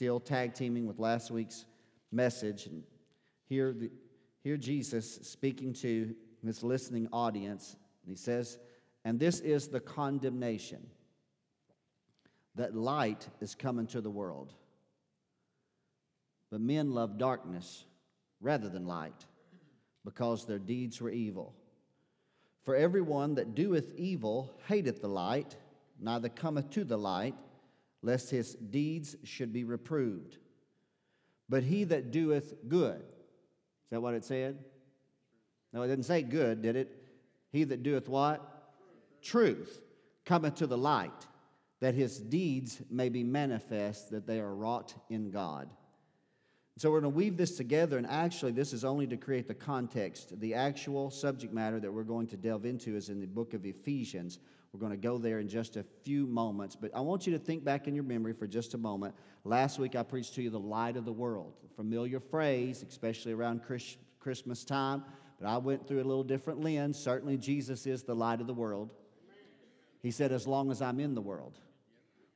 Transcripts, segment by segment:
still tag teaming with last week's message. And hear, the, hear Jesus speaking to his listening audience. And he says, And this is the condemnation that light is coming to the world. But men love darkness rather than light because their deeds were evil. For everyone that doeth evil hateth the light, neither cometh to the light, lest his deeds should be reproved. But he that doeth good, is that what it said? No, it didn't say good, did it? He that doeth what? Truth cometh to the light, that his deeds may be manifest, that they are wrought in God. So we're going to weave this together, and actually, this is only to create the context. The actual subject matter that we're going to delve into is in the book of Ephesians. We're going to go there in just a few moments, but I want you to think back in your memory for just a moment. Last week, I preached to you the light of the world, a familiar phrase, especially around Christmas time, but I went through a little different lens. Certainly, Jesus is the light of the world. He said, As long as I'm in the world.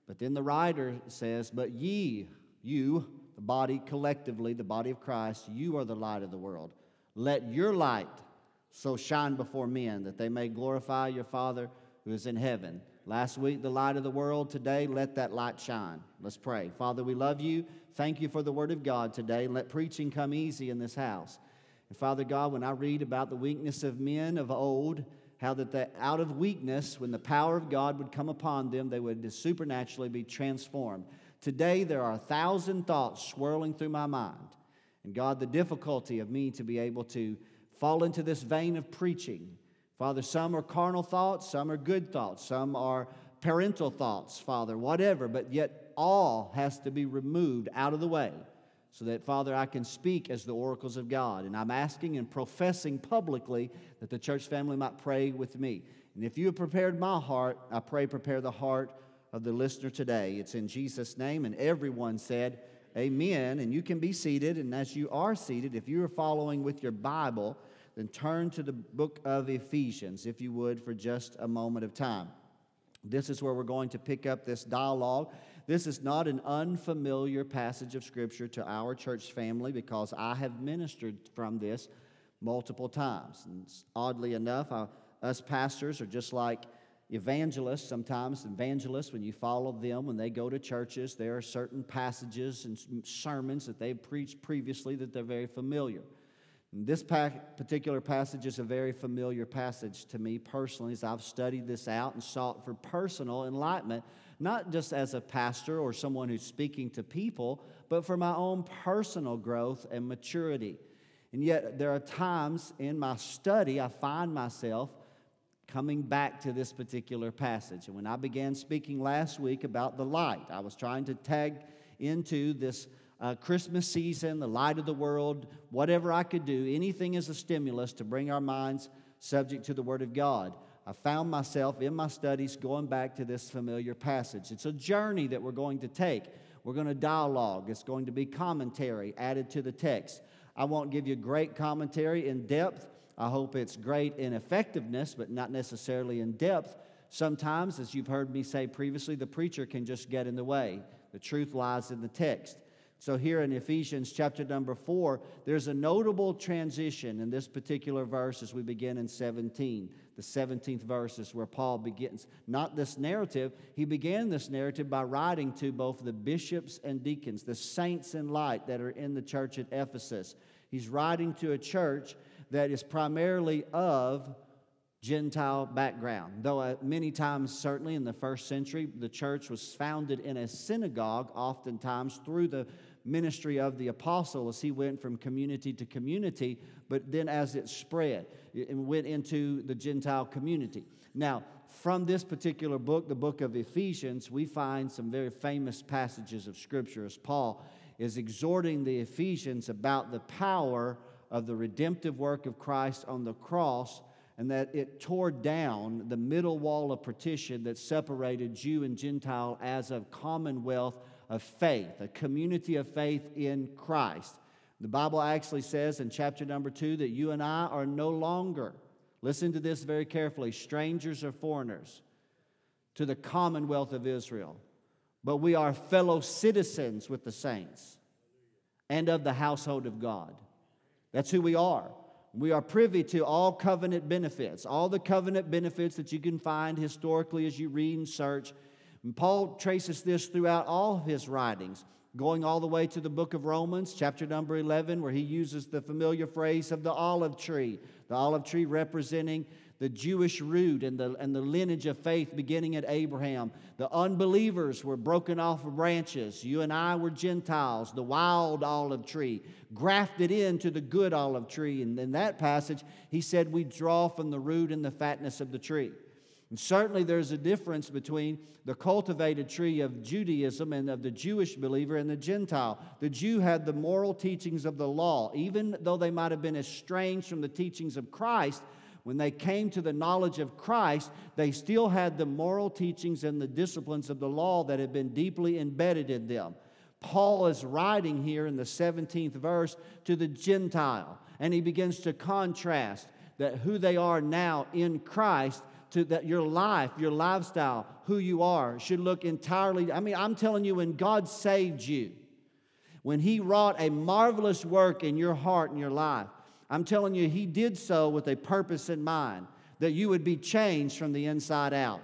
But then the writer says, But ye, you, the body collectively, the body of Christ, you are the light of the world. Let your light so shine before men that they may glorify your Father who is in heaven. Last week, the light of the world. Today, let that light shine. Let's pray. Father, we love you. Thank you for the word of God today. Let preaching come easy in this house. And Father God, when I read about the weakness of men of old, how that out of weakness, when the power of God would come upon them, they would supernaturally be transformed. Today, there are a thousand thoughts swirling through my mind. And God, the difficulty of me to be able to fall into this vein of preaching. Father, some are carnal thoughts, some are good thoughts, some are parental thoughts, Father, whatever, but yet all has to be removed out of the way so that, Father, I can speak as the oracles of God. And I'm asking and professing publicly that the church family might pray with me. And if you have prepared my heart, I pray prepare the heart of the listener today. It's in Jesus' name, and everyone said, Amen. And you can be seated, and as you are seated, if you are following with your Bible, then turn to the book of Ephesians, if you would, for just a moment of time. This is where we're going to pick up this dialogue. This is not an unfamiliar passage of Scripture to our church family because I have ministered from this multiple times. And oddly enough, I, us pastors are just like evangelists, sometimes evangelists, when you follow them, when they go to churches, there are certain passages and sermons that they've preached previously that they're very familiar. This pa- particular passage is a very familiar passage to me personally as I've studied this out and sought for personal enlightenment, not just as a pastor or someone who's speaking to people, but for my own personal growth and maturity. And yet, there are times in my study I find myself coming back to this particular passage. And when I began speaking last week about the light, I was trying to tag into this uh, Christmas season, the light of the world, whatever I could do, anything as a stimulus to bring our minds subject to the Word of God. I found myself in my studies going back to this familiar passage. It's a journey that we're going to take. We're going to dialogue, it's going to be commentary added to the text. I won't give you great commentary in depth I hope it's great in effectiveness, but not necessarily in depth. Sometimes, as you've heard me say previously, the preacher can just get in the way. The truth lies in the text. So, here in Ephesians chapter number four, there's a notable transition in this particular verse as we begin in 17. The 17th verse is where Paul begins, not this narrative. He began this narrative by writing to both the bishops and deacons, the saints in light that are in the church at Ephesus. He's writing to a church that is primarily of Gentile background. Though uh, many times, certainly in the first century, the church was founded in a synagogue, oftentimes through the ministry of the apostle as he went from community to community, but then as it spread, it went into the Gentile community. Now, from this particular book, the book of Ephesians, we find some very famous passages of Scripture as Paul is exhorting the Ephesians about the power of the redemptive work of Christ on the cross and that it tore down the middle wall of partition that separated Jew and Gentile as a commonwealth of faith, a community of faith in Christ. The Bible actually says in chapter number two that you and I are no longer, listen to this very carefully, strangers or foreigners to the commonwealth of Israel, but we are fellow citizens with the saints and of the household of God. That's who we are. We are privy to all covenant benefits, all the covenant benefits that you can find historically as you read and search. And Paul traces this throughout all of his writings, going all the way to the book of Romans, chapter number 11, where he uses the familiar phrase of the olive tree, the olive tree representing the Jewish root and the, and the lineage of faith beginning at Abraham. The unbelievers were broken off of branches. You and I were Gentiles, the wild olive tree, grafted into the good olive tree. And in that passage, he said we draw from the root and the fatness of the tree. And certainly there's a difference between the cultivated tree of Judaism and of the Jewish believer and the Gentile. The Jew had the moral teachings of the law, even though they might have been estranged from the teachings of Christ when they came to the knowledge of Christ, they still had the moral teachings and the disciplines of the law that had been deeply embedded in them. Paul is writing here in the 17th verse to the Gentile, and he begins to contrast that who they are now in Christ to that your life, your lifestyle, who you are should look entirely. I mean, I'm telling you, when God saved you, when He wrought a marvelous work in your heart and your life, I'm telling you, He did so with a purpose in mind that you would be changed from the inside out,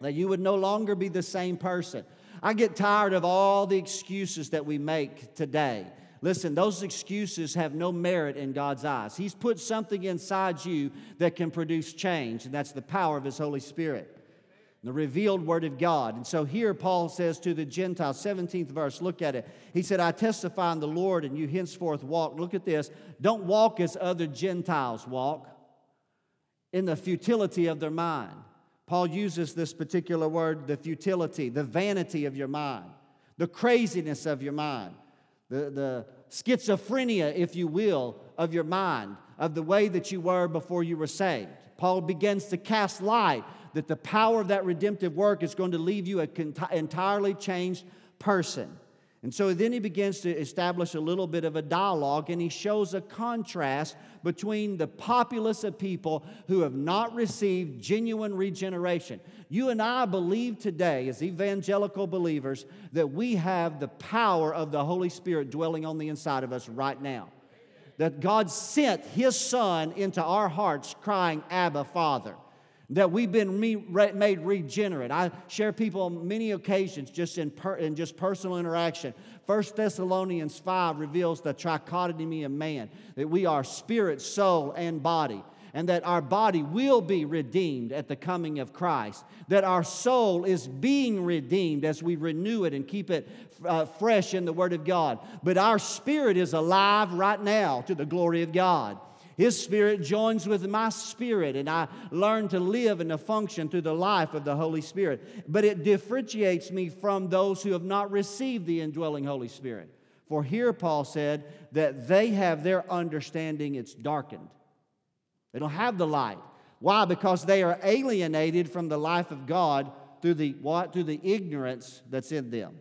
that you would no longer be the same person. I get tired of all the excuses that we make today. Listen, those excuses have no merit in God's eyes. He's put something inside you that can produce change, and that's the power of His Holy Spirit the revealed word of God. And so here Paul says to the Gentiles, 17th verse, look at it. He said, I testify in the Lord, and you henceforth walk. Look at this. Don't walk as other Gentiles walk in the futility of their mind. Paul uses this particular word, the futility, the vanity of your mind, the craziness of your mind, the, the schizophrenia, if you will, of your mind, of the way that you were before you were saved. Paul begins to cast light that the power of that redemptive work is going to leave you an entirely changed person. And so then he begins to establish a little bit of a dialogue and he shows a contrast between the populace of people who have not received genuine regeneration. You and I believe today, as evangelical believers, that we have the power of the Holy Spirit dwelling on the inside of us right now. That God sent His Son into our hearts, crying, Abba, Father that we've been made regenerate. I share people on many occasions just in, per, in just personal interaction. 1 Thessalonians 5 reveals the trichotomy of man, that we are spirit, soul, and body and that our body will be redeemed at the coming of Christ, that our soul is being redeemed as we renew it and keep it uh, fresh in the Word of God. But our spirit is alive right now to the glory of God. His spirit joins with my spirit, and I learn to live and to function through the life of the Holy Spirit. But it differentiates me from those who have not received the indwelling Holy Spirit. For here, Paul said that they have their understanding, it's darkened. They don't have the light. Why? Because they are alienated from the life of God through the what? Through the ignorance that's in them.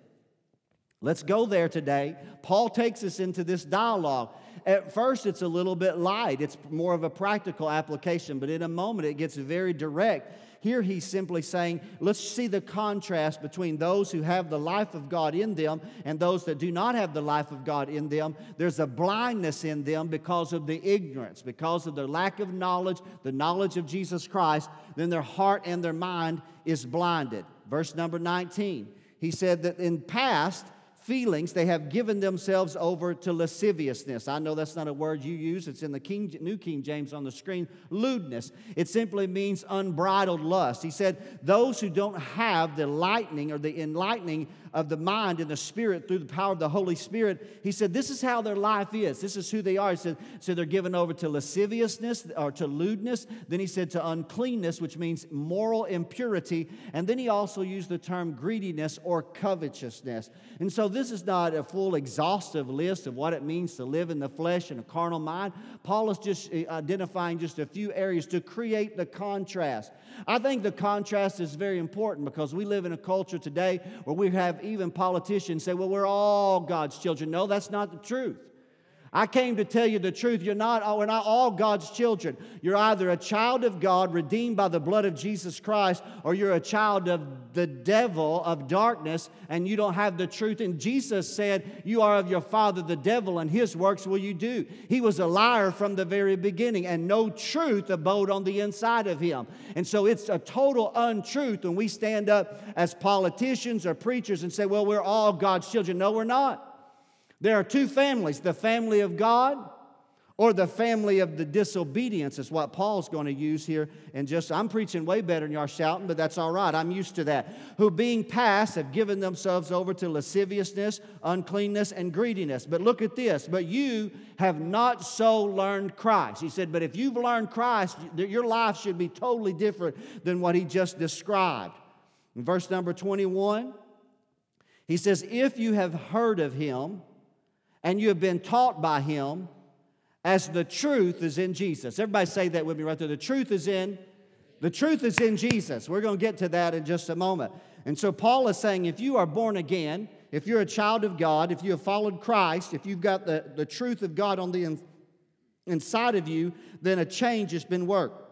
Let's go there today. Paul takes us into this dialogue. At first, it's a little bit light, it's more of a practical application, but in a moment, it gets very direct. Here, he's simply saying, let's see the contrast between those who have the life of God in them and those that do not have the life of God in them. There's a blindness in them because of the ignorance, because of their lack of knowledge, the knowledge of Jesus Christ. Then their heart and their mind is blinded. Verse number 19, he said that in past, feelings, they have given themselves over to lasciviousness. I know that's not a word you use, it's in the King, New King James on the screen lewdness. It simply means unbridled lust. He said, Those who don't have the lightning or the enlightening of the mind and the spirit through the power of the Holy Spirit, he said, This is how their life is. This is who they are. He said, So they're given over to lasciviousness or to lewdness. Then he said to uncleanness, which means moral impurity. And then he also used the term greediness or covetousness. And so this is not a full exhaustive list of what it means to live in the flesh and a carnal mind. Paul is just uh, identifying just a few areas to create the contrast. I think the contrast is very important because we live in a culture today where we have even politicians say, well, we're all God's children. No, that's not the truth. I came to tell you the truth. You're not, we're not all God's children. You're either a child of God, redeemed by the blood of Jesus Christ, or you're a child of the devil, of darkness, and you don't have the truth. And Jesus said, You are of your father, the devil, and his works will you do. He was a liar from the very beginning, and no truth abode on the inside of him. And so it's a total untruth when we stand up as politicians or preachers and say, Well, we're all God's children. No, we're not. There are two families the family of God or the family of the disobedience, is what Paul's going to use here. And just, I'm preaching way better than y'all shouting, but that's all right. I'm used to that. Who, being past, have given themselves over to lasciviousness, uncleanness, and greediness. But look at this. But you have not so learned Christ. He said, But if you've learned Christ, your life should be totally different than what he just described. In verse number 21, he says, If you have heard of him, and you have been taught by him as the truth is in Jesus. Everybody say that with me right there. The truth is in the truth is in Jesus. We're going to get to that in just a moment. And so Paul is saying if you are born again, if you're a child of God, if you have followed Christ, if you've got the, the truth of God on the in, inside of you, then a change has been worked.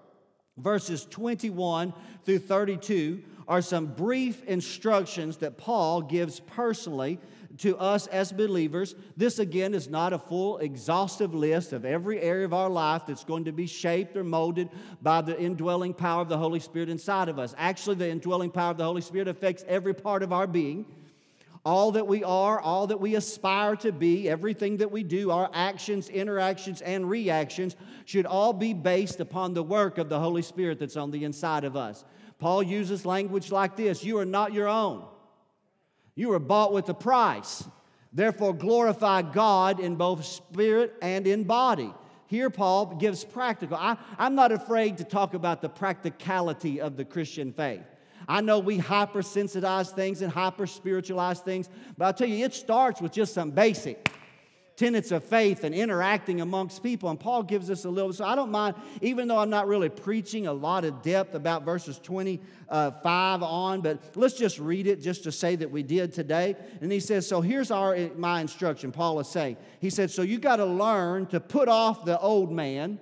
Verses 21 through 32 are some brief instructions that Paul gives personally to us as believers. This, again, is not a full, exhaustive list of every area of our life that's going to be shaped or molded by the indwelling power of the Holy Spirit inside of us. Actually, the indwelling power of the Holy Spirit affects every part of our being. All that we are, all that we aspire to be, everything that we do, our actions, interactions, and reactions should all be based upon the work of the Holy Spirit that's on the inside of us. Paul uses language like this You are not your own. You were bought with a price. Therefore, glorify God in both spirit and in body. Here, Paul gives practical. I, am not afraid to talk about the practicality of the Christian faith. I know we hypersensitize things and hyper spiritualize things, but I'll tell you, it starts with just some basic tenets of faith and interacting amongst people. And Paul gives us a little, so I don't mind, even though I'm not really preaching a lot of depth about verses 25 on, but let's just read it just to say that we did today. And he says, So here's our my instruction, Paul is saying. He said, So you got to learn to put off the old man,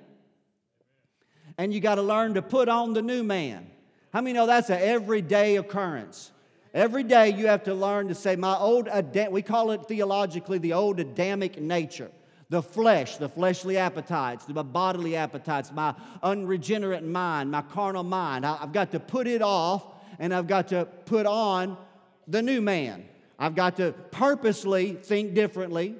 and you got to learn to put on the new man. How many know that's an everyday occurrence? Every day you have to learn to say, my old, we call it theologically the old Adamic nature. The flesh, the fleshly appetites, the bodily appetites, my unregenerate mind, my carnal mind. I've got to put it off and I've got to put on the new man. I've got to purposely think differently,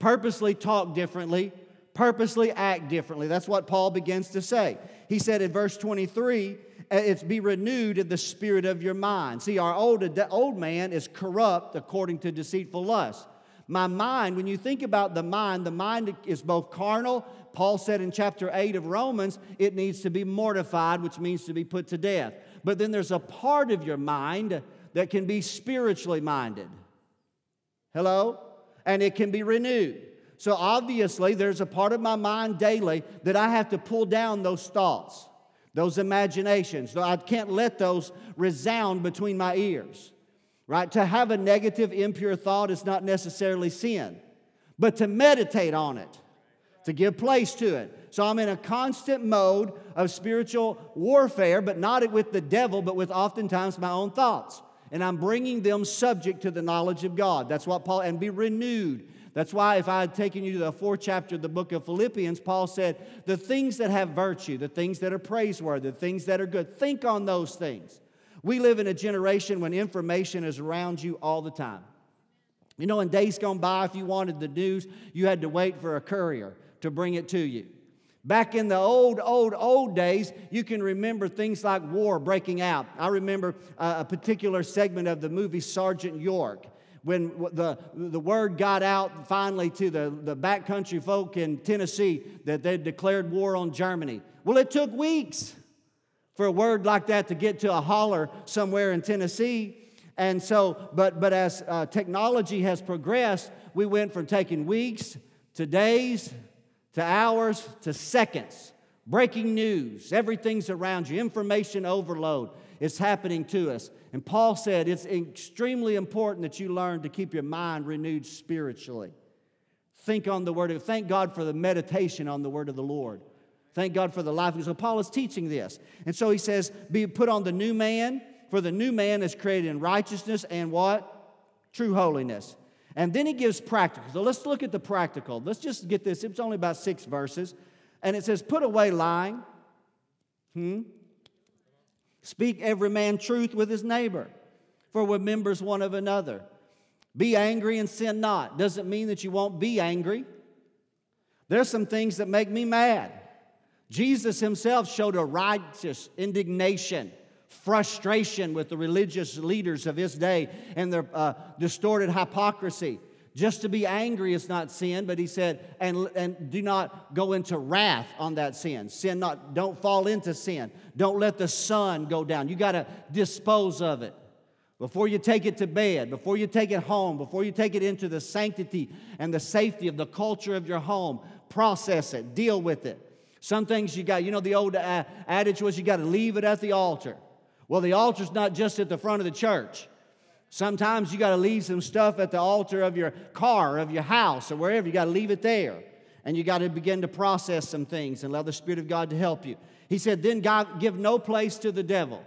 purposely talk differently, purposely act differently. That's what Paul begins to say. He said in verse 23, uh, it's be renewed in the spirit of your mind. See, our old, old man is corrupt according to deceitful lust. My mind, when you think about the mind, the mind is both carnal. Paul said in chapter 8 of Romans, it needs to be mortified, which means to be put to death. But then there's a part of your mind that can be spiritually minded. Hello? And it can be renewed. So obviously, there's a part of my mind daily that I have to pull down those thoughts those imaginations. I can't let those resound between my ears. Right? To have a negative, impure thought is not necessarily sin, but to meditate on it, to give place to it. So I'm in a constant mode of spiritual warfare, but not with the devil, but with oftentimes my own thoughts. And I'm bringing them subject to the knowledge of God. That's what Paul, and be renewed that's why, if I had taken you to the fourth chapter of the book of Philippians, Paul said, The things that have virtue, the things that are praiseworthy, the things that are good, think on those things. We live in a generation when information is around you all the time. You know, in days gone by, if you wanted the news, you had to wait for a courier to bring it to you. Back in the old, old, old days, you can remember things like war breaking out. I remember uh, a particular segment of the movie Sergeant York when the, the word got out finally to the, the backcountry folk in Tennessee that they'd declared war on Germany. Well, it took weeks for a word like that to get to a holler somewhere in Tennessee. And so, but, but as uh, technology has progressed, we went from taking weeks to days to hours to seconds. Breaking news, everything's around you, information overload is happening to us. And Paul said it's extremely important that you learn to keep your mind renewed spiritually. Think on the word of thank God for the meditation on the word of the Lord. Thank God for the life. So Paul is teaching this. And so he says, be put on the new man, for the new man is created in righteousness and what? True holiness. And then he gives practical. So let's look at the practical. Let's just get this. It's only about six verses. And it says, put away lying. Hmm? Speak every man truth with his neighbor, for we're members one of another. Be angry and sin not. Doesn't mean that you won't be angry. There's some things that make me mad. Jesus himself showed a righteous indignation, frustration with the religious leaders of his day and their uh, distorted hypocrisy. Just to be angry is not sin, but he said, and, and do not go into wrath on that sin. Sin not, don't fall into sin. Don't let the sun go down. You got to dispose of it. Before you take it to bed, before you take it home, before you take it into the sanctity and the safety of the culture of your home, process it, deal with it. Some things you got, you know, the old uh, adage was you got to leave it at the altar. Well, the altar's not just at the front of the church. Sometimes you got to leave some stuff at the altar of your car, of your house, or wherever. You got to leave it there. And you got to begin to process some things and allow the Spirit of God to help you. He said, then God give no place to the devil.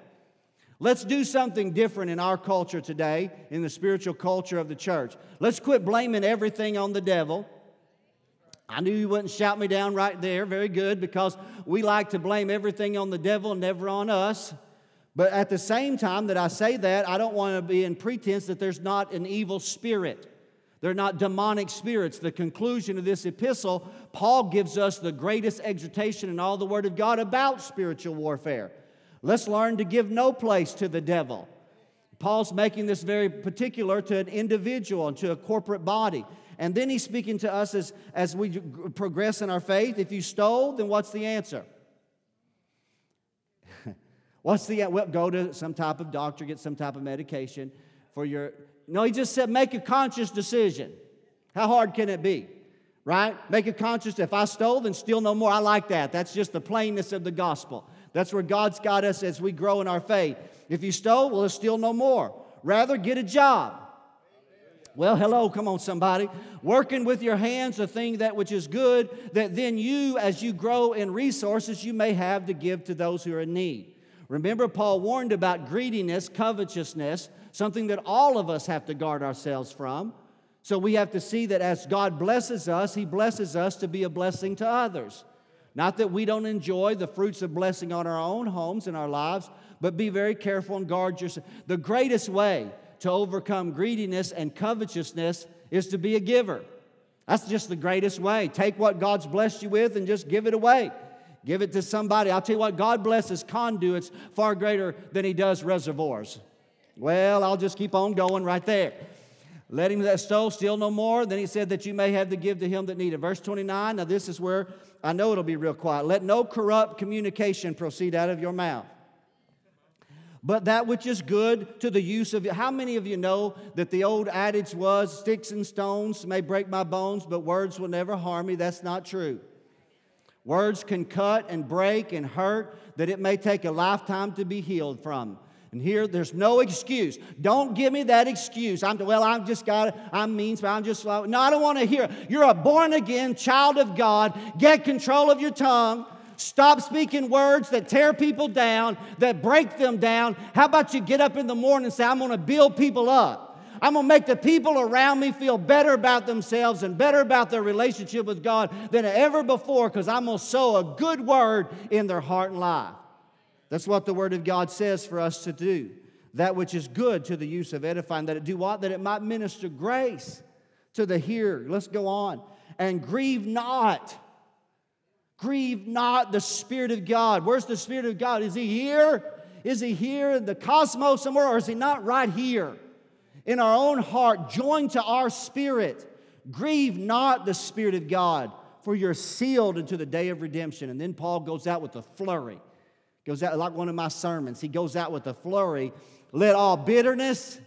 Let's do something different in our culture today, in the spiritual culture of the church. Let's quit blaming everything on the devil. I knew you wouldn't shout me down right there. Very good, because we like to blame everything on the devil, never on us. But at the same time that I say that, I don't want to be in pretense that there's not an evil spirit. They're not demonic spirits. The conclusion of this epistle, Paul gives us the greatest exhortation in all the Word of God about spiritual warfare. Let's learn to give no place to the devil. Paul's making this very particular to an individual and to a corporate body. And then he's speaking to us as, as we progress in our faith. If you stole, then what's the answer? What's the uh, well, go to some type of doctor, get some type of medication for your no, he just said make a conscious decision. How hard can it be? Right? Make a conscious if I stole, then steal no more. I like that. That's just the plainness of the gospel. That's where God's got us as we grow in our faith. If you stole, well, steal no more. Rather, get a job. Well, hello, come on, somebody. Working with your hands a thing that which is good, that then you, as you grow in resources, you may have to give to those who are in need. Remember, Paul warned about greediness, covetousness, something that all of us have to guard ourselves from. So we have to see that as God blesses us, He blesses us to be a blessing to others. Not that we don't enjoy the fruits of blessing on our own homes and our lives, but be very careful and guard yourself. The greatest way to overcome greediness and covetousness is to be a giver. That's just the greatest way. Take what God's blessed you with and just give it away. Give it to somebody. I'll tell you what, God blesses conduits far greater than He does reservoirs. Well, I'll just keep on going right there. Let him that stole steal no more. Then he said that you may have to give to him that needed. Verse 29, now this is where I know it'll be real quiet. Let no corrupt communication proceed out of your mouth but that which is good to the use of you. How many of you know that the old adage was sticks and stones may break my bones, but words will never harm me? That's not true. Words can cut and break and hurt that it may take a lifetime to be healed from. And here, there's no excuse. Don't give me that excuse. I'm well. I'm just got. I'm mean. I'm just slow. No, I don't want to hear. You're a born again child of God. Get control of your tongue. Stop speaking words that tear people down, that break them down. How about you get up in the morning and say, I'm going to build people up? I'm going to make the people around me feel better about themselves and better about their relationship with God than ever before because I'm going to sow a good word in their heart and life. That's what the Word of God says for us to do. That which is good to the use of edifying, that it do what? That it might minister grace to the hearer. Let's go on. And grieve not Grieve not the Spirit of God. Where's the Spirit of God? Is He here? Is He here in the cosmos somewhere, or is He not right here? In our own heart, joined to our spirit. Grieve not the Spirit of God, for you're sealed into the day of redemption. And then Paul goes out with a flurry. Goes out like one of my sermons. He goes out with a flurry. Let all bitterness,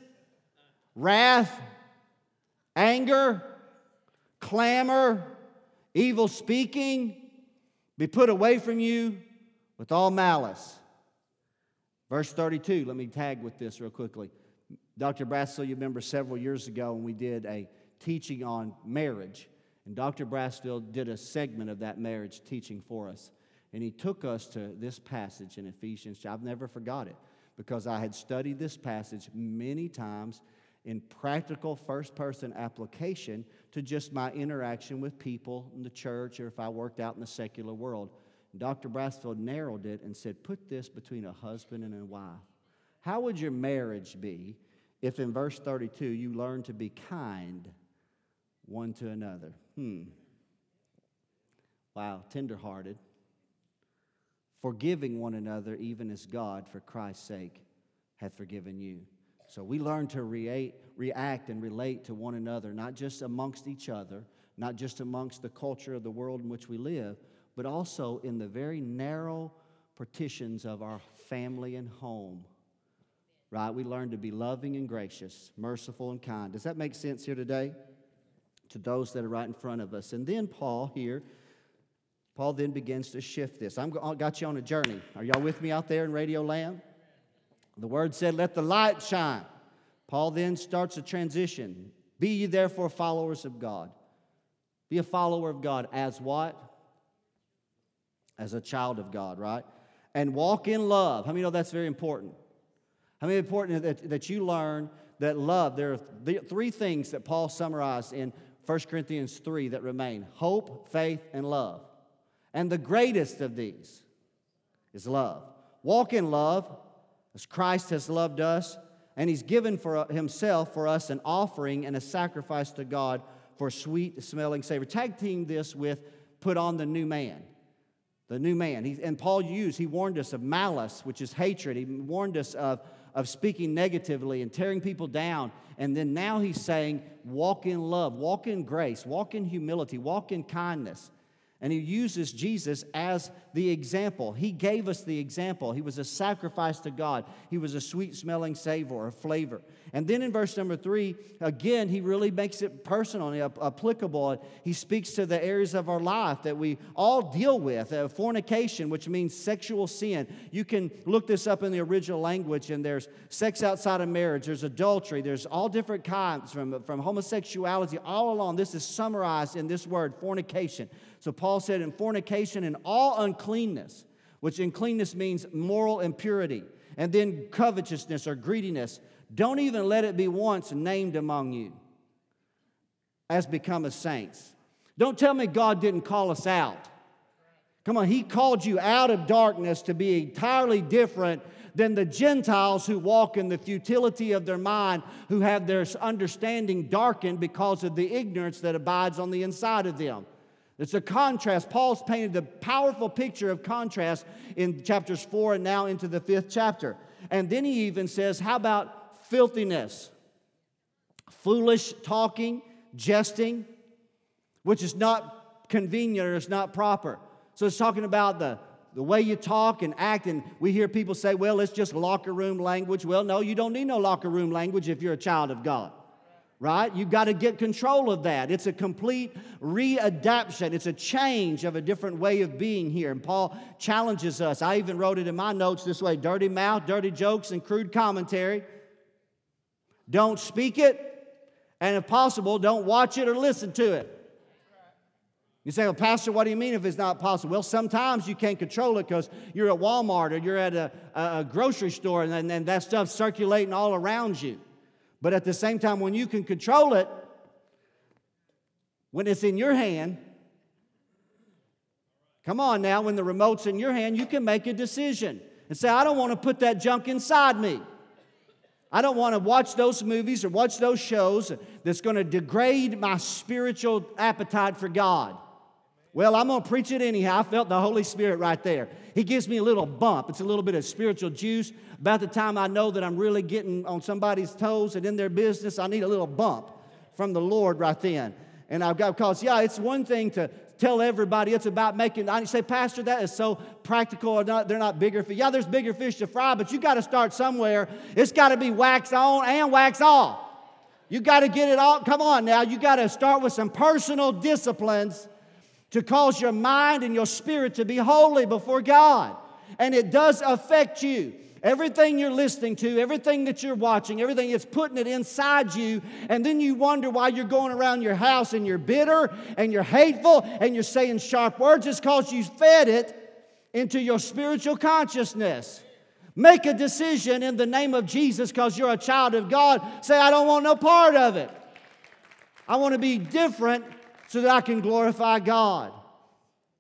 wrath, anger, clamor, evil speaking, be put away from you with all malice. Verse 32, let me tag with this real quickly. Dr. Brassel, you remember several years ago when we did a teaching on marriage. And Dr. Brassfield did a segment of that marriage teaching for us. And he took us to this passage in Ephesians. I've never forgot it because I had studied this passage many times in practical first person application to just my interaction with people in the church or if I worked out in the secular world. Dr. Brassfield narrowed it and said, Put this between a husband and a wife. How would your marriage be if in verse 32 you learn to be kind one to another? Hmm. Wow, tenderhearted forgiving one another, even as God, for Christ's sake, hath forgiven you. So we learn to react, react and relate to one another, not just amongst each other, not just amongst the culture of the world in which we live, but also in the very narrow partitions of our family and home. Right? We learn to be loving and gracious, merciful and kind. Does that make sense here today? To those that are right in front of us. And then Paul here Paul then begins to shift this. I've got you on a journey. Are y'all with me out there in Radio Land? The word said, Let the light shine. Paul then starts a transition. Be ye therefore followers of God. Be a follower of God as what? As a child of God, right? And walk in love. How many know that's very important? How many important that, that you learn that love? There are th- three things that Paul summarized in 1 Corinthians 3 that remain hope, faith, and love. And the greatest of these is love. Walk in love as Christ has loved us, and He's given for uh, Himself for us an offering and a sacrifice to God for sweet smelling savor. Tag team this with put on the new man. The new man. He, and Paul used, he warned us of malice, which is hatred. He warned us of, of speaking negatively and tearing people down. And then now he's saying, walk in love, walk in grace, walk in humility, walk in kindness. And he uses Jesus as the example. He gave us the example. He was a sacrifice to God. He was a sweet smelling savor, a flavor. And then in verse number three, again, he really makes it personal and applicable. He speaks to the areas of our life that we all deal with uh, fornication, which means sexual sin. You can look this up in the original language, and there's sex outside of marriage, there's adultery, there's all different kinds from, from homosexuality, all along. This is summarized in this word, fornication. So Paul said, in fornication and all uncleanness, which uncleanness means moral impurity, and then covetousness or greediness, don't even let it be once named among you as become a saints. Don't tell me God didn't call us out. Come on, He called you out of darkness to be entirely different than the Gentiles who walk in the futility of their mind, who have their understanding darkened because of the ignorance that abides on the inside of them. It's a contrast. Paul's painted the powerful picture of contrast in chapters four and now into the fifth chapter. And then he even says, How about filthiness? Foolish talking, jesting, which is not convenient or it's not proper. So it's talking about the, the way you talk and act. And we hear people say, Well, it's just locker room language. Well, no, you don't need no locker room language if you're a child of God right? You've got to get control of that. It's a complete readaptation, it's a change of a different way of being here. And Paul challenges us. I even wrote it in my notes this way dirty mouth, dirty jokes, and crude commentary. Don't speak it, and if possible, don't watch it or listen to it. You say, well, Pastor, what do you mean if it's not possible? Well, sometimes you can't control it because you're at Walmart or you're at a, a grocery store and, and that stuff's circulating all around you. But at the same time, when you can control it, when it's in your hand, come on now, when the remote's in your hand, you can make a decision and say, I don't want to put that junk inside me. I don't want to watch those movies or watch those shows that's going to degrade my spiritual appetite for God. Well, I'm going to preach it anyhow. I felt the Holy Spirit right there. He gives me a little bump. It's a little bit of spiritual juice. About the time I know that I'm really getting on somebody's toes and in their business, I need a little bump from the Lord right then. And I've got, because, yeah, it's one thing to tell everybody it's about making, I say, Pastor, that is so practical or not, they're not bigger fish. Yeah, there's bigger fish to fry, but you got to start somewhere. It's got to be wax on and wax off. You got to get it all. Come on now, you got to start with some personal disciplines to cause your mind and your spirit to be holy before God. And it does affect you. Everything you're listening to, everything that you're watching, everything it's putting it inside you, and then you wonder why you're going around your house and you're bitter and you're hateful and you're saying sharp words. It's because you fed it into your spiritual consciousness. Make a decision in the name of Jesus because you're a child of God. Say, I don't want no part of it. I want to be different so that I can glorify God.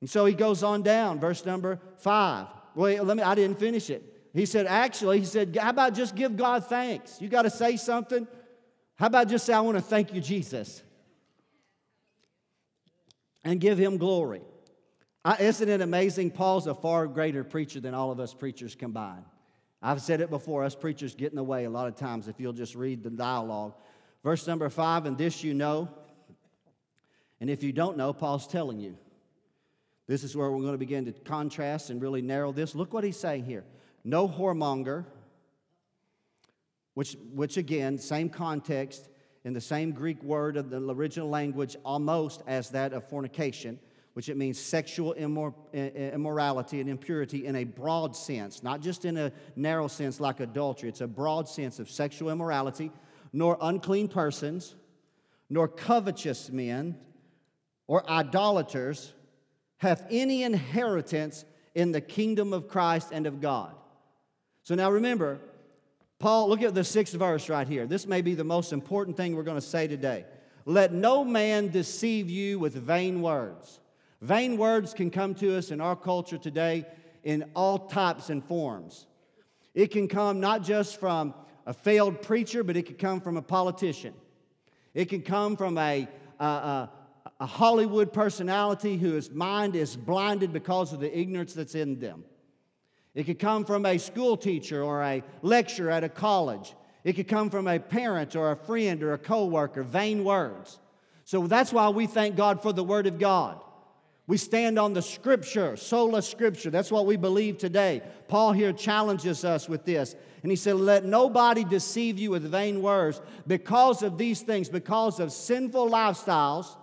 And so he goes on down, verse number five. Well, let me, I didn't finish it. He said, actually, he said, how about just give God thanks? You got to say something? How about just say, I want to thank you, Jesus? And give him glory. I, isn't it amazing? Paul's a far greater preacher than all of us preachers combined. I've said it before, us preachers get in the way a lot of times if you'll just read the dialogue. Verse number five, and this you know. And if you don't know, Paul's telling you. This is where we're going to begin to contrast and really narrow this. Look what he's saying here no whoremonger, which, which again, same context in the same Greek word of the original language, almost as that of fornication, which it means sexual immor- immorality and impurity in a broad sense, not just in a narrow sense like adultery. It's a broad sense of sexual immorality, nor unclean persons, nor covetous men, or idolaters have any inheritance in the kingdom of Christ and of God. So now remember, Paul, look at the sixth verse right here. This may be the most important thing we're going to say today. Let no man deceive you with vain words. Vain words can come to us in our culture today in all types and forms. It can come not just from a failed preacher, but it can come from a politician. It can come from a, a, a, a Hollywood personality whose mind is blinded because of the ignorance that's in them. It could come from a school teacher or a lecturer at a college. It could come from a parent or a friend or a coworker, vain words. So that's why we thank God for the Word of God. We stand on the Scripture, sola Scripture. That's what we believe today. Paul here challenges us with this. And he said, Let nobody deceive you with vain words because of these things, because of sinful lifestyles.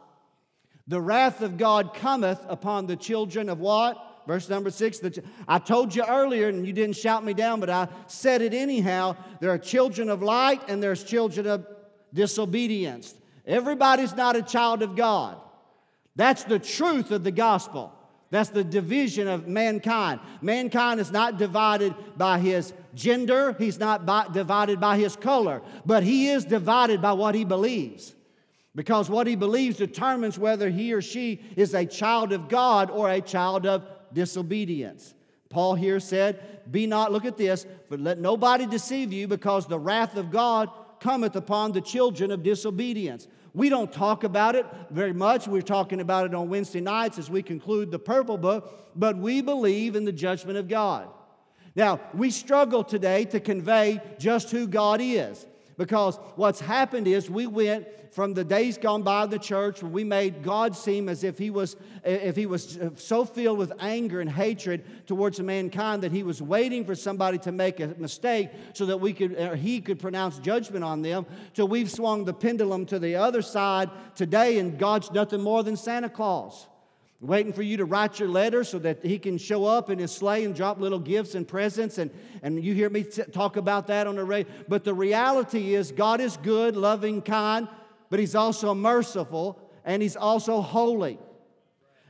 The wrath of God cometh upon the children of what? Verse number six, the, I told you earlier, and you didn't shout me down, but I said it anyhow. There are children of light and there's children of disobedience. Everybody's not a child of God. That's the truth of the gospel. That's the division of mankind. Mankind is not divided by his gender, he's not by, divided by his color, but he is divided by what he believes. Because what he believes determines whether he or she is a child of God or a child of disobedience. Paul here said, Be not, look at this, but let nobody deceive you, because the wrath of God cometh upon the children of disobedience. We don't talk about it very much. We're talking about it on Wednesday nights as we conclude the purple book, but we believe in the judgment of God. Now, we struggle today to convey just who God is because what's happened is we went from the days gone by of the church where we made God seem as if he was if he was so filled with anger and hatred towards mankind that he was waiting for somebody to make a mistake so that we could or he could pronounce judgment on them. Till we've swung the pendulum to the other side today and God's nothing more than Santa Claus waiting for you to write your letter so that he can show up in his sleigh and drop little gifts and presents and, and you hear me talk about that on the radio but the reality is god is good loving kind but He's also merciful and He's also holy.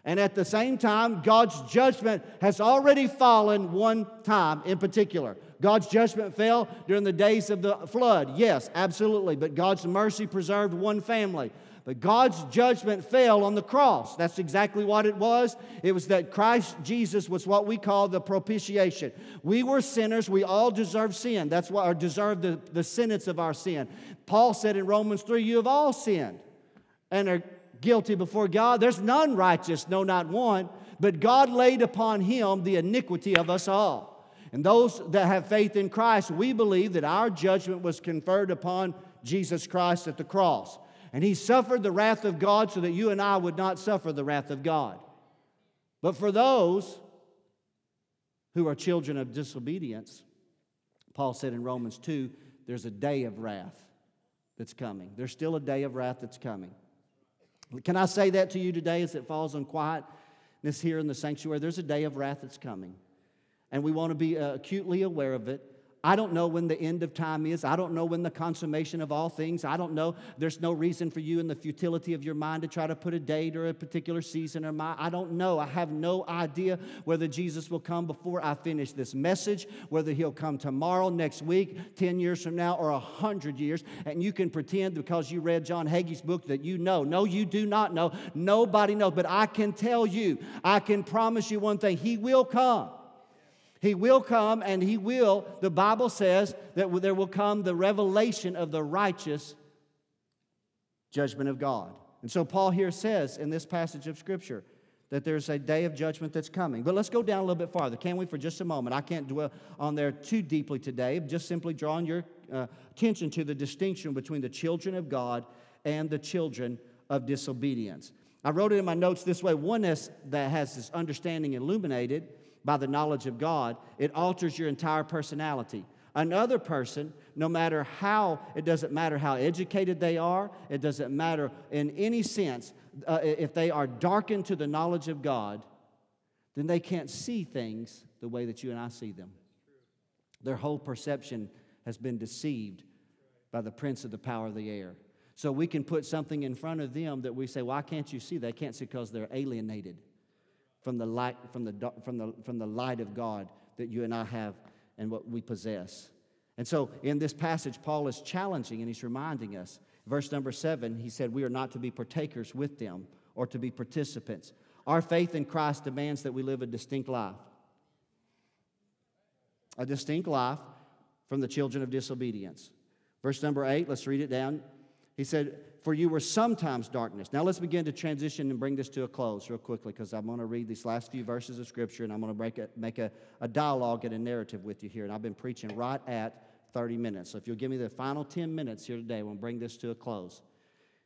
And at the same time, God's judgment has already fallen one time in particular. God's judgment fell during the days of the flood. Yes, absolutely. But God's mercy preserved one family. But God's judgment fell on the cross. That's exactly what it was. It was that Christ Jesus was what we call the propitiation. We were sinners. We all deserve sin. That's what, or deserve the, the sentence of our sin. Paul said in Romans 3, You have all sinned and are guilty before God. There's none righteous, no, not one. But God laid upon him the iniquity of us all. And those that have faith in Christ, we believe that our judgment was conferred upon Jesus Christ at the cross. And he suffered the wrath of God so that you and I would not suffer the wrath of God. But for those who are children of disobedience, Paul said in Romans 2, there's a day of wrath that's coming. There's still a day of wrath that's coming. Can I say that to you today as it falls on quietness here in the sanctuary? There's a day of wrath that's coming. And we want to be uh, acutely aware of it. I don't know when the end of time is. I don't know when the consummation of all things. I don't know. There's no reason for you in the futility of your mind to try to put a date or a particular season or my. I don't know. I have no idea whether Jesus will come before I finish this message, whether he'll come tomorrow, next week, 10 years from now, or 100 years. And you can pretend because you read John Hagee's book that you know. No, you do not know. Nobody knows. But I can tell you, I can promise you one thing He will come. He will come and he will, the Bible says that there will come the revelation of the righteous judgment of God. And so Paul here says in this passage of Scripture that there's a day of judgment that's coming. But let's go down a little bit farther, can we, for just a moment? I can't dwell on there too deeply today, just simply drawing your uh, attention to the distinction between the children of God and the children of disobedience. I wrote it in my notes this way oneness that has this understanding illuminated by the knowledge of God, it alters your entire personality. Another person, no matter how, it doesn't matter how educated they are, it doesn't matter in any sense, uh, if they are darkened to the knowledge of God, then they can't see things the way that you and I see them. Their whole perception has been deceived by the prince of the power of the air. So we can put something in front of them that we say, Why can't you see? They can't see because they're alienated from the light, from the, from the, from the light of God that you and I have and what we possess. And so in this passage, Paul is challenging and he's reminding us. Verse number seven, he said, We are not to be partakers with them or to be participants. Our faith in Christ demands that we live a distinct life. A distinct life from the children of disobedience. Verse number eight, let's read it down. He said, For you were sometimes darkness. Now let's begin to transition and bring this to a close real quickly because I'm going to read these last few verses of Scripture and I'm going to make a, a dialogue and a narrative with you here. And I've been preaching right at 30 minutes. So if you'll give me the final 10 minutes here today, we'll bring this to a close.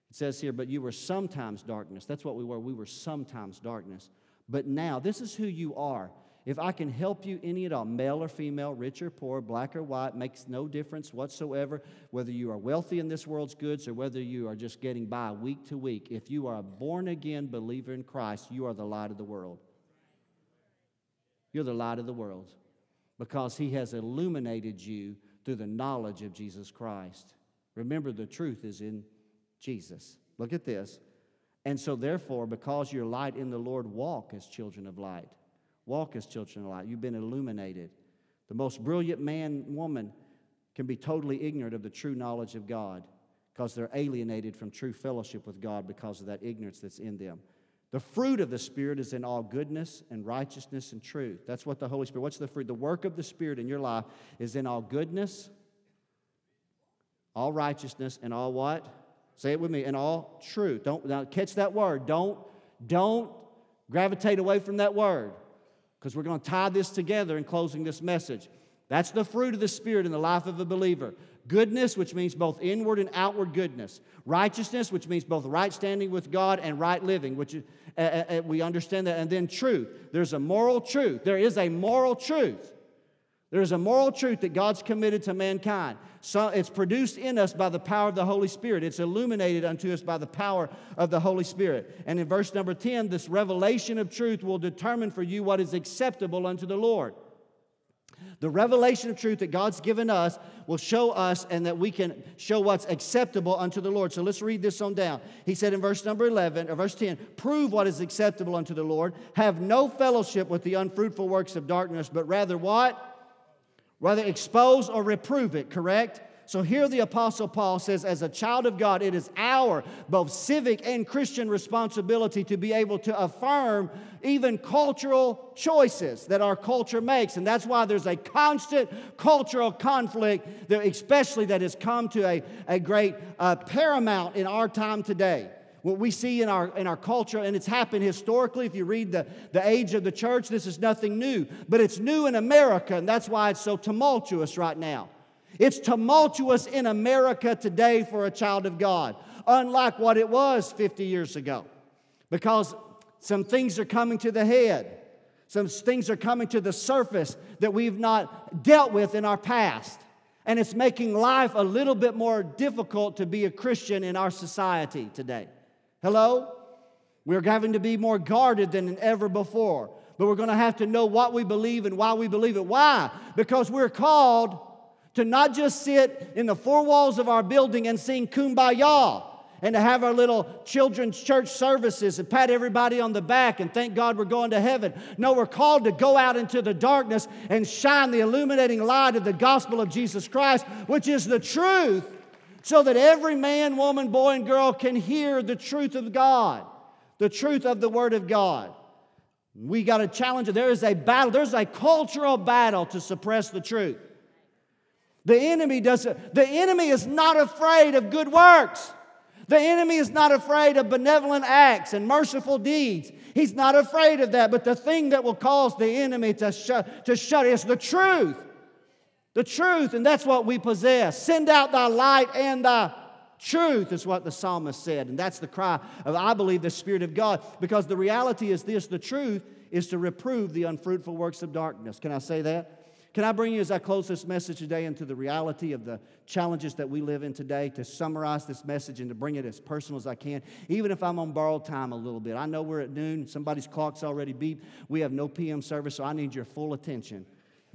It says here, But you were sometimes darkness. That's what we were. We were sometimes darkness. But now, this is who you are. If I can help you any at all, male or female, rich or poor, black or white, makes no difference whatsoever. Whether you are wealthy in this world's goods or whether you are just getting by week to week, if you are a born again believer in Christ, you are the light of the world. You're the light of the world because He has illuminated you through the knowledge of Jesus Christ. Remember, the truth is in Jesus. Look at this. And so, therefore, because you're light in the Lord, walk as children of light. Walk as children of light. You've been illuminated. The most brilliant man, woman can be totally ignorant of the true knowledge of God because they're alienated from true fellowship with God because of that ignorance that's in them. The fruit of the Spirit is in all goodness and righteousness and truth. That's what the Holy Spirit, what's the fruit? The work of the Spirit in your life is in all goodness, all righteousness, and all what? Say it with me, and all truth. Don't now catch that word. Don't, don't gravitate away from that word because we're going to tie this together in closing this message. That's the fruit of the Spirit in the life of a believer. Goodness, which means both inward and outward goodness. Righteousness, which means both right standing with God and right living, which uh, uh, we understand that. And then truth. There's a moral truth. There is a moral truth. There is a moral truth that God's committed to mankind. So it's produced in us by the power of the Holy Spirit. It's illuminated unto us by the power of the Holy Spirit. And in verse number 10, this revelation of truth will determine for you what is acceptable unto the Lord. The revelation of truth that God's given us will show us and that we can show what's acceptable unto the Lord. So let's read this on down. He said in verse number 11 or verse 10, prove what is acceptable unto the Lord. Have no fellowship with the unfruitful works of darkness, but rather what? Rather expose or reprove it, correct? So here the Apostle Paul says, as a child of God, it is our both civic and Christian responsibility to be able to affirm even cultural choices that our culture makes. And that's why there's a constant cultural conflict, that, especially that has come to a, a great uh, paramount in our time today what we see in our, in our culture, and it's happened historically. If you read the, the age of the church, this is nothing new. But it's new in America, and that's why it's so tumultuous right now. It's tumultuous in America today for a child of God, unlike what it was 50 years ago, because some things are coming to the head. Some things are coming to the surface that we've not dealt with in our past. And it's making life a little bit more difficult to be a Christian in our society today. Hello? We're having to be more guarded than ever before. But we're going to have to know what we believe and why we believe it. Why? Because we're called to not just sit in the four walls of our building and sing kumbaya and to have our little children's church services and pat everybody on the back and thank God we're going to heaven. No, we're called to go out into the darkness and shine the illuminating light of the gospel of Jesus Christ, which is the truth, so that every man, woman, boy, and girl can hear the truth of God, the truth of the Word of God. We got a challenge. There is a battle, there's a cultural battle to suppress the truth. The enemy doesn't, the enemy is not afraid of good works. The enemy is not afraid of benevolent acts and merciful deeds. He's not afraid of that. But the thing that will cause the enemy to shut, to shut is the truth. The truth, and that's what we possess. Send out thy light and thy truth, is what the psalmist said. And that's the cry of, I believe, the Spirit of God. Because the reality is this the truth is to reprove the unfruitful works of darkness. Can I say that? Can I bring you, as I close this message today, into the reality of the challenges that we live in today to summarize this message and to bring it as personal as I can, even if I'm on borrowed time a little bit? I know we're at noon, somebody's clock's already beeped. We have no PM service, so I need your full attention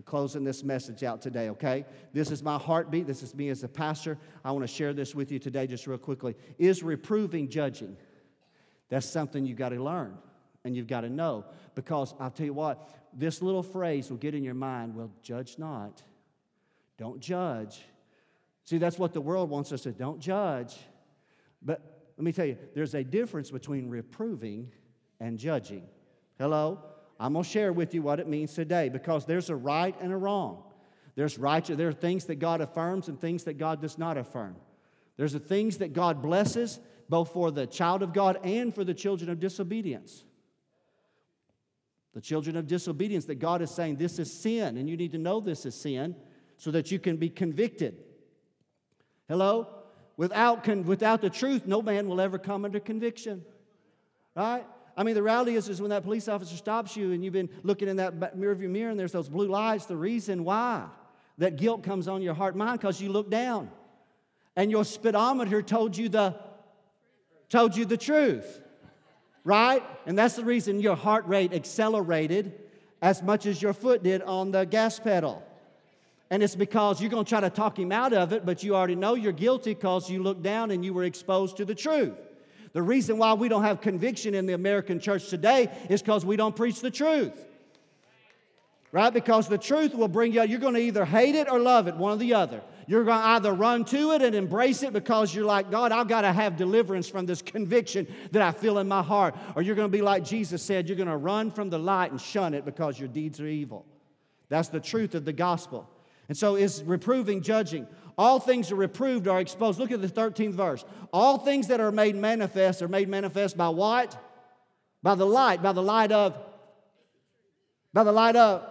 closing this message out today, okay? This is my heartbeat. This is me as a pastor. I want to share this with you today just real quickly. Is reproving judging? That's something you've got to learn and you've got to know. Because I'll tell you what, this little phrase will get in your mind well, judge not. Don't judge. See, that's what the world wants us to don't judge. But let me tell you, there's a difference between reproving and judging. Hello? I'm going to share with you what it means today because there's a right and a wrong. There's righteous, there are things that God affirms and things that God does not affirm. There's the things that God blesses, both for the child of God and for the children of disobedience. The children of disobedience that God is saying this is sin, and you need to know this is sin so that you can be convicted. Hello? Without, con- without the truth, no man will ever come under conviction. Right? I mean, the reality is, is when that police officer stops you and you've been looking in that mirror of your mirror and there's those blue lights, the reason why that guilt comes on your heart mind because you look down and your speedometer told you the told you the truth right? And that's the reason your heart rate accelerated as much as your foot did on the gas pedal. And it's because you're going to try to talk him out of it, but you already know you're guilty because you looked down and you were exposed to the truth. The reason why we don't have conviction in the American church today is because we don't preach the truth. Right? Because the truth will bring you, you're going to either hate it or love it, one or the other. You're going to either run to it and embrace it because you're like, God, I've got to have deliverance from this conviction that I feel in my heart. Or you're going to be like Jesus said, you're going to run from the light and shun it because your deeds are evil. That's the truth of the gospel. And so it's reproving, judging. All things are reproved are exposed. Look at the 13th verse. All things that are made manifest are made manifest by what? By the light, by the light of, by the light of,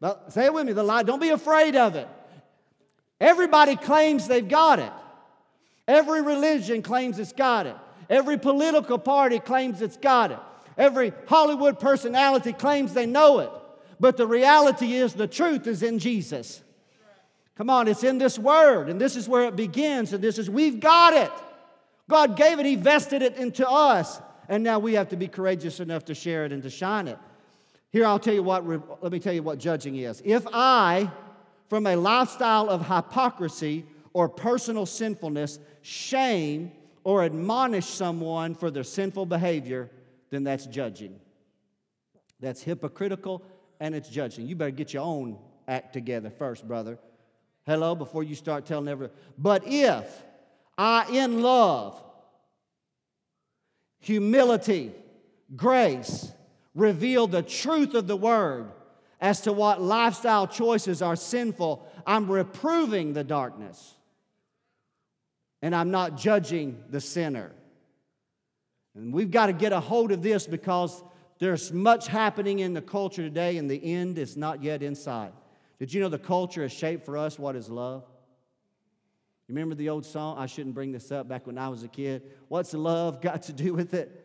by, say it with me, the light. Don't be afraid of it. Everybody claims they've got it. Every religion claims it's got it. Every political party claims it's got it. Every Hollywood personality claims they know it. But the reality is, the truth is in Jesus. Come on, it's in this word, and this is where it begins, and this is, we've got it. God gave it, He vested it into us, and now we have to be courageous enough to share it and to shine it. Here, I'll tell you what, let me tell you what judging is. If I, from a lifestyle of hypocrisy or personal sinfulness, shame, or admonish someone for their sinful behavior, then that's judging. That's hypocritical and it's judging. You better get your own act together first, brother. Hello, before you start telling everyone. But if I, in love, humility, grace, reveal the truth of the word, as to what lifestyle choices are sinful, I'm reproving the darkness. And I'm not judging the sinner. And we've got to get a hold of this because there's much happening in the culture today, and the end is not yet in sight. Did you know the culture has shaped for us what is love? You remember the old song? I shouldn't bring this up back when I was a kid. What's love got to do with it?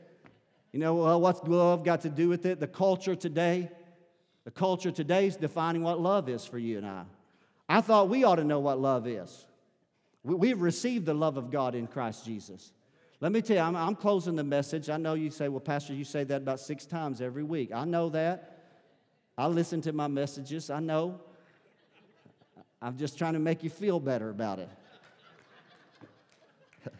You know, well, what's love got to do with it? The culture today the culture today is defining what love is for you and I. I thought we ought to know what love is. We've received the love of God in Christ Jesus. Let me tell you, I'm, I'm, closing the message. I know you say, well, Pastor, you say that about six times every week. I know that. I listen to my messages. I know. I'm just trying to make you feel better about it.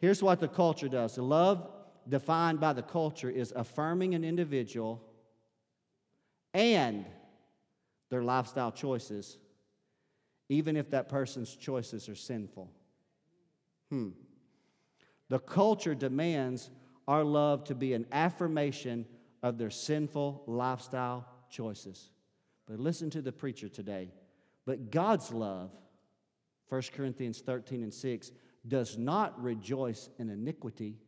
Here's what the culture does love defined by the culture is affirming an individual and their lifestyle choices, even if that person's choices are sinful. Hmm. The culture demands our love to be an affirmation of their sinful lifestyle choices. But listen to the preacher today. But God's love, 1 Corinthians 13 and 6, does not rejoice in iniquity,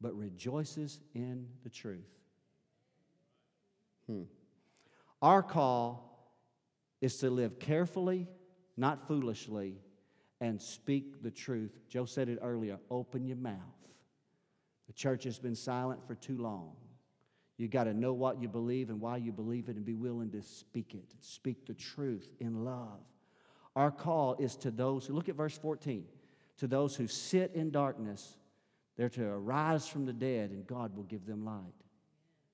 but rejoices in the truth. Hmm. Our call is to live carefully, not foolishly, and speak the truth. Joe said it earlier open your mouth. The church has been silent for too long. You got to know what you believe and why you believe it and be willing to speak it. Speak the truth in love. Our call is to those who, look at verse 14, to those who sit in darkness, they're to arise from the dead and God will give them light.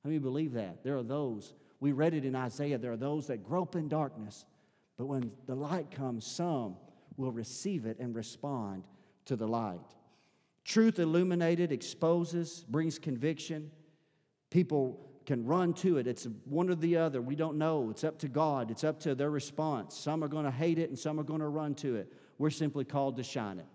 How many believe that? There are those we read it in Isaiah. There are those that grope in darkness, but when the light comes, some will receive it and respond to the light. Truth illuminated exposes, brings conviction. People can run to it. It's one or the other. We don't know. It's up to God, it's up to their response. Some are going to hate it and some are going to run to it. We're simply called to shine it.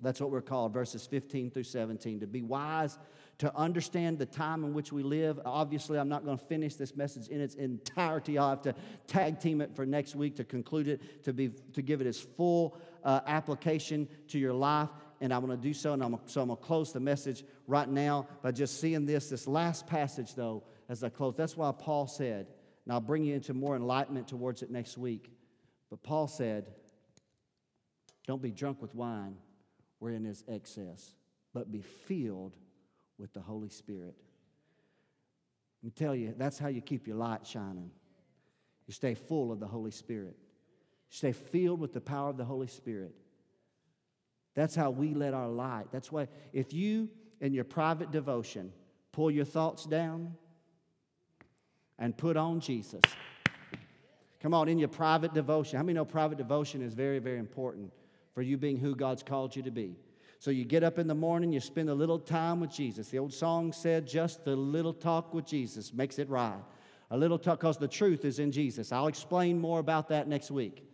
That's what we're called, verses 15 through 17, to be wise to understand the time in which we live. Obviously, I'm not going to finish this message in its entirety. I'll have to tag team it for next week to conclude it, to, be, to give it its full uh, application to your life. And I want to do so. And I'm, so I'm going to close the message right now by just seeing this, this last passage, though, as I close. That's why Paul said, and I'll bring you into more enlightenment towards it next week. But Paul said, Don't be drunk with wine wherein is excess, but be filled with the Holy Spirit. Let me tell you, that's how you keep your light shining. You stay full of the Holy Spirit. You stay filled with the power of the Holy Spirit. That's how we let our light. That's why if you in your private devotion pull your thoughts down and put on Jesus. Come on, in your private devotion. How many know private devotion is very, very important for you being who God's called you to be? So you get up in the morning, you spend a little time with Jesus. The old song said, just a little talk with Jesus makes it right. A little talk, because the truth is in Jesus. I'll explain more about that next week.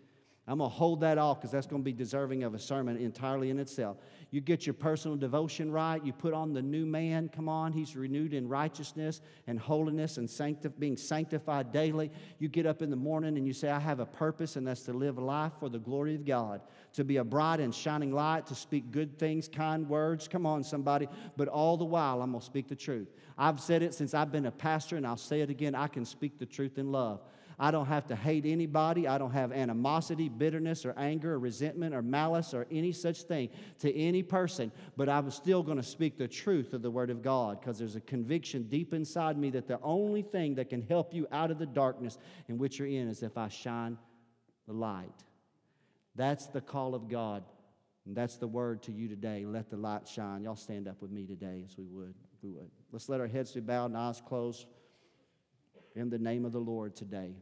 I'm going to hold that off because that's going to be deserving of a sermon entirely in itself. You get your personal devotion right. You put on the new man. Come on, he's renewed in righteousness and holiness and sancti- being sanctified daily. You get up in the morning and you say, I have a purpose, and that's to live a life for the glory of God, to be a bright and shining light, to speak good things, kind words. Come on, somebody. But all the while, I'm going to speak the truth. I've said it since I've been a pastor, and I'll say it again. I can speak the truth in love. I don't have to hate anybody. I don't have animosity, bitterness, or anger, or resentment, or malice, or any such thing to any person. But I'm still going to speak the truth of the Word of God because there's a conviction deep inside me that the only thing that can help you out of the darkness in which you're in is if I shine the light. That's the call of God. And that's the word to you today. Let the light shine. Y'all stand up with me today as we would. We would. Let's let our heads be bowed and eyes closed in the name of the Lord today.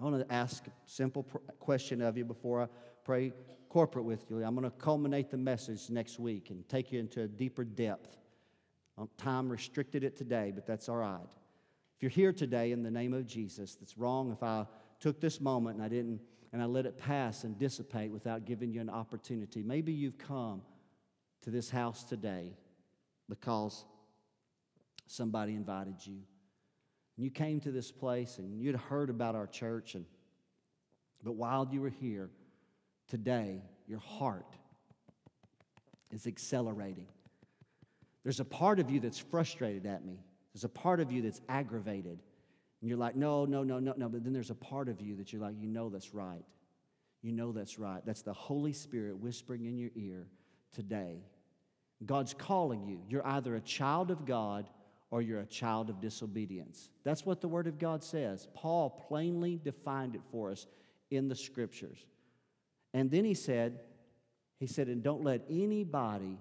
I want to ask a simple question of you before I pray corporate with you. I'm going to culminate the message next week and take you into a deeper depth. Um, time restricted it today, but that's all right. If you're here today in the name of Jesus, that's wrong if I took this moment and I didn't and I let it pass and dissipate without giving you an opportunity. Maybe you've come to this house today because somebody invited you. And you came to this place and you'd heard about our church, and, but while you were here today, your heart is accelerating. There's a part of you that's frustrated at me. There's a part of you that's aggravated. And you're like, no, no, no, no, no. But then there's a part of you that you're like, you know that's right. You know that's right. That's the Holy Spirit whispering in your ear today. God's calling you. You're either a child of God or you're a child of disobedience. That's what the Word of God says. Paul plainly defined it for us in the Scriptures. And then he said, he said, and don't let anybody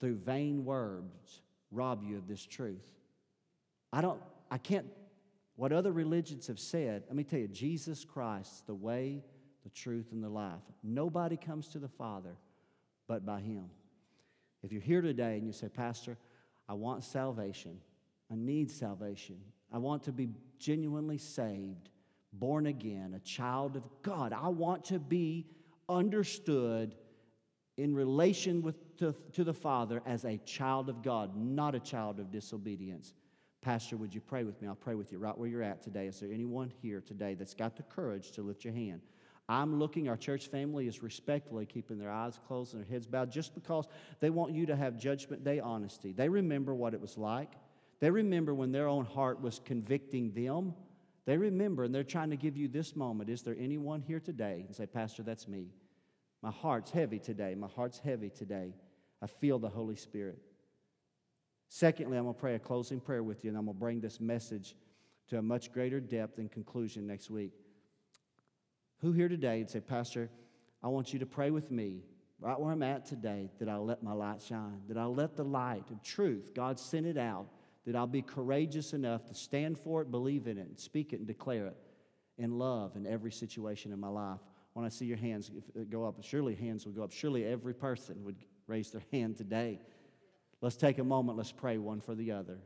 through vain words rob you of this truth. I don't, I can't what other religions have said. Let me tell you, Jesus Christ, the way, the truth, and the life. Nobody comes to the Father but by Him. If you're here today and you say, Pastor, I want salvation, I need salvation, I want to be genuinely saved, born again, a child of God, I want to be understood in relation with, to, to the Father as a child of God, not a child of disobedience. Pastor, would you pray with me? I'll pray with you right where you're at today. Is there anyone here today that's got the courage to lift your hand? I'm looking, our church family is respectfully keeping their eyes closed and their heads bowed just because they want you to have judgment day honesty. They remember what it was like. They remember when their own heart was convicting them. They remember and they're trying to give you this moment. Is there anyone here today and say, Pastor, that's me? My heart's heavy today. My heart's heavy today. I feel the Holy Spirit. Secondly, I'm going to pray a closing prayer with you, and I'm going to bring this message to a much greater depth and conclusion next week. Who here today and say, Pastor, I want you to pray with me right where I'm at today that I'll let my light shine, that I'll let the light of truth, God sent it out, that I'll be courageous enough to stand for it, believe in it, and speak it and declare it in love in every situation in my life when I see your hands uh, go up, surely hands would go up. Surely every person would raise their hand today. Let's take a moment, let's pray one for the other.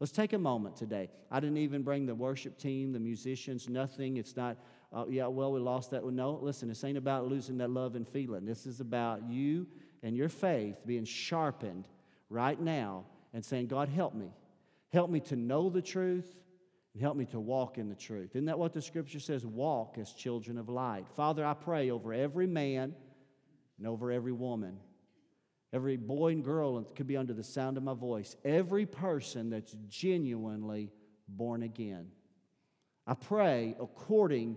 Let's take a moment today. I didn't even bring the worship team, the musicians, nothing. It's not, uh, yeah, well, we lost that. No, listen, this ain't about losing that love and feeling. This is about you and your faith being sharpened right now and saying, God, help me. Help me to know the truth and help me to walk in the truth. Isn't that what the scripture says? Walk as children of light. Father, I pray over every man and over every woman, every boy and girl could be under the sound of my voice, every person that's genuinely born again. I pray according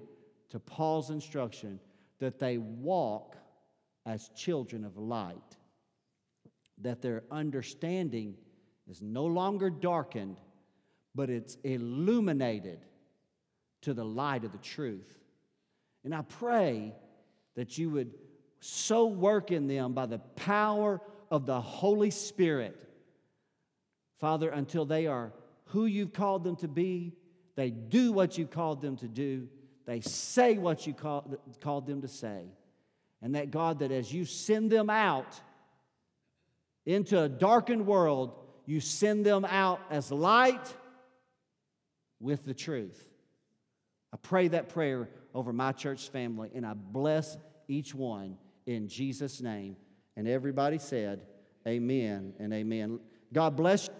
to Paul's instruction that they walk as children of light, that their understanding is no longer darkened but it's illuminated to the light of the truth. And I pray that you would so work in them by the power of the Holy Spirit, Father, until they are who you've called them to be, they do what you called them to do, they say what you call, called them to say. And that God, that as you send them out into a darkened world, you send them out as light with the truth. I pray that prayer over my church family and I bless each one in Jesus' name. And everybody said, Amen and amen. God bless you.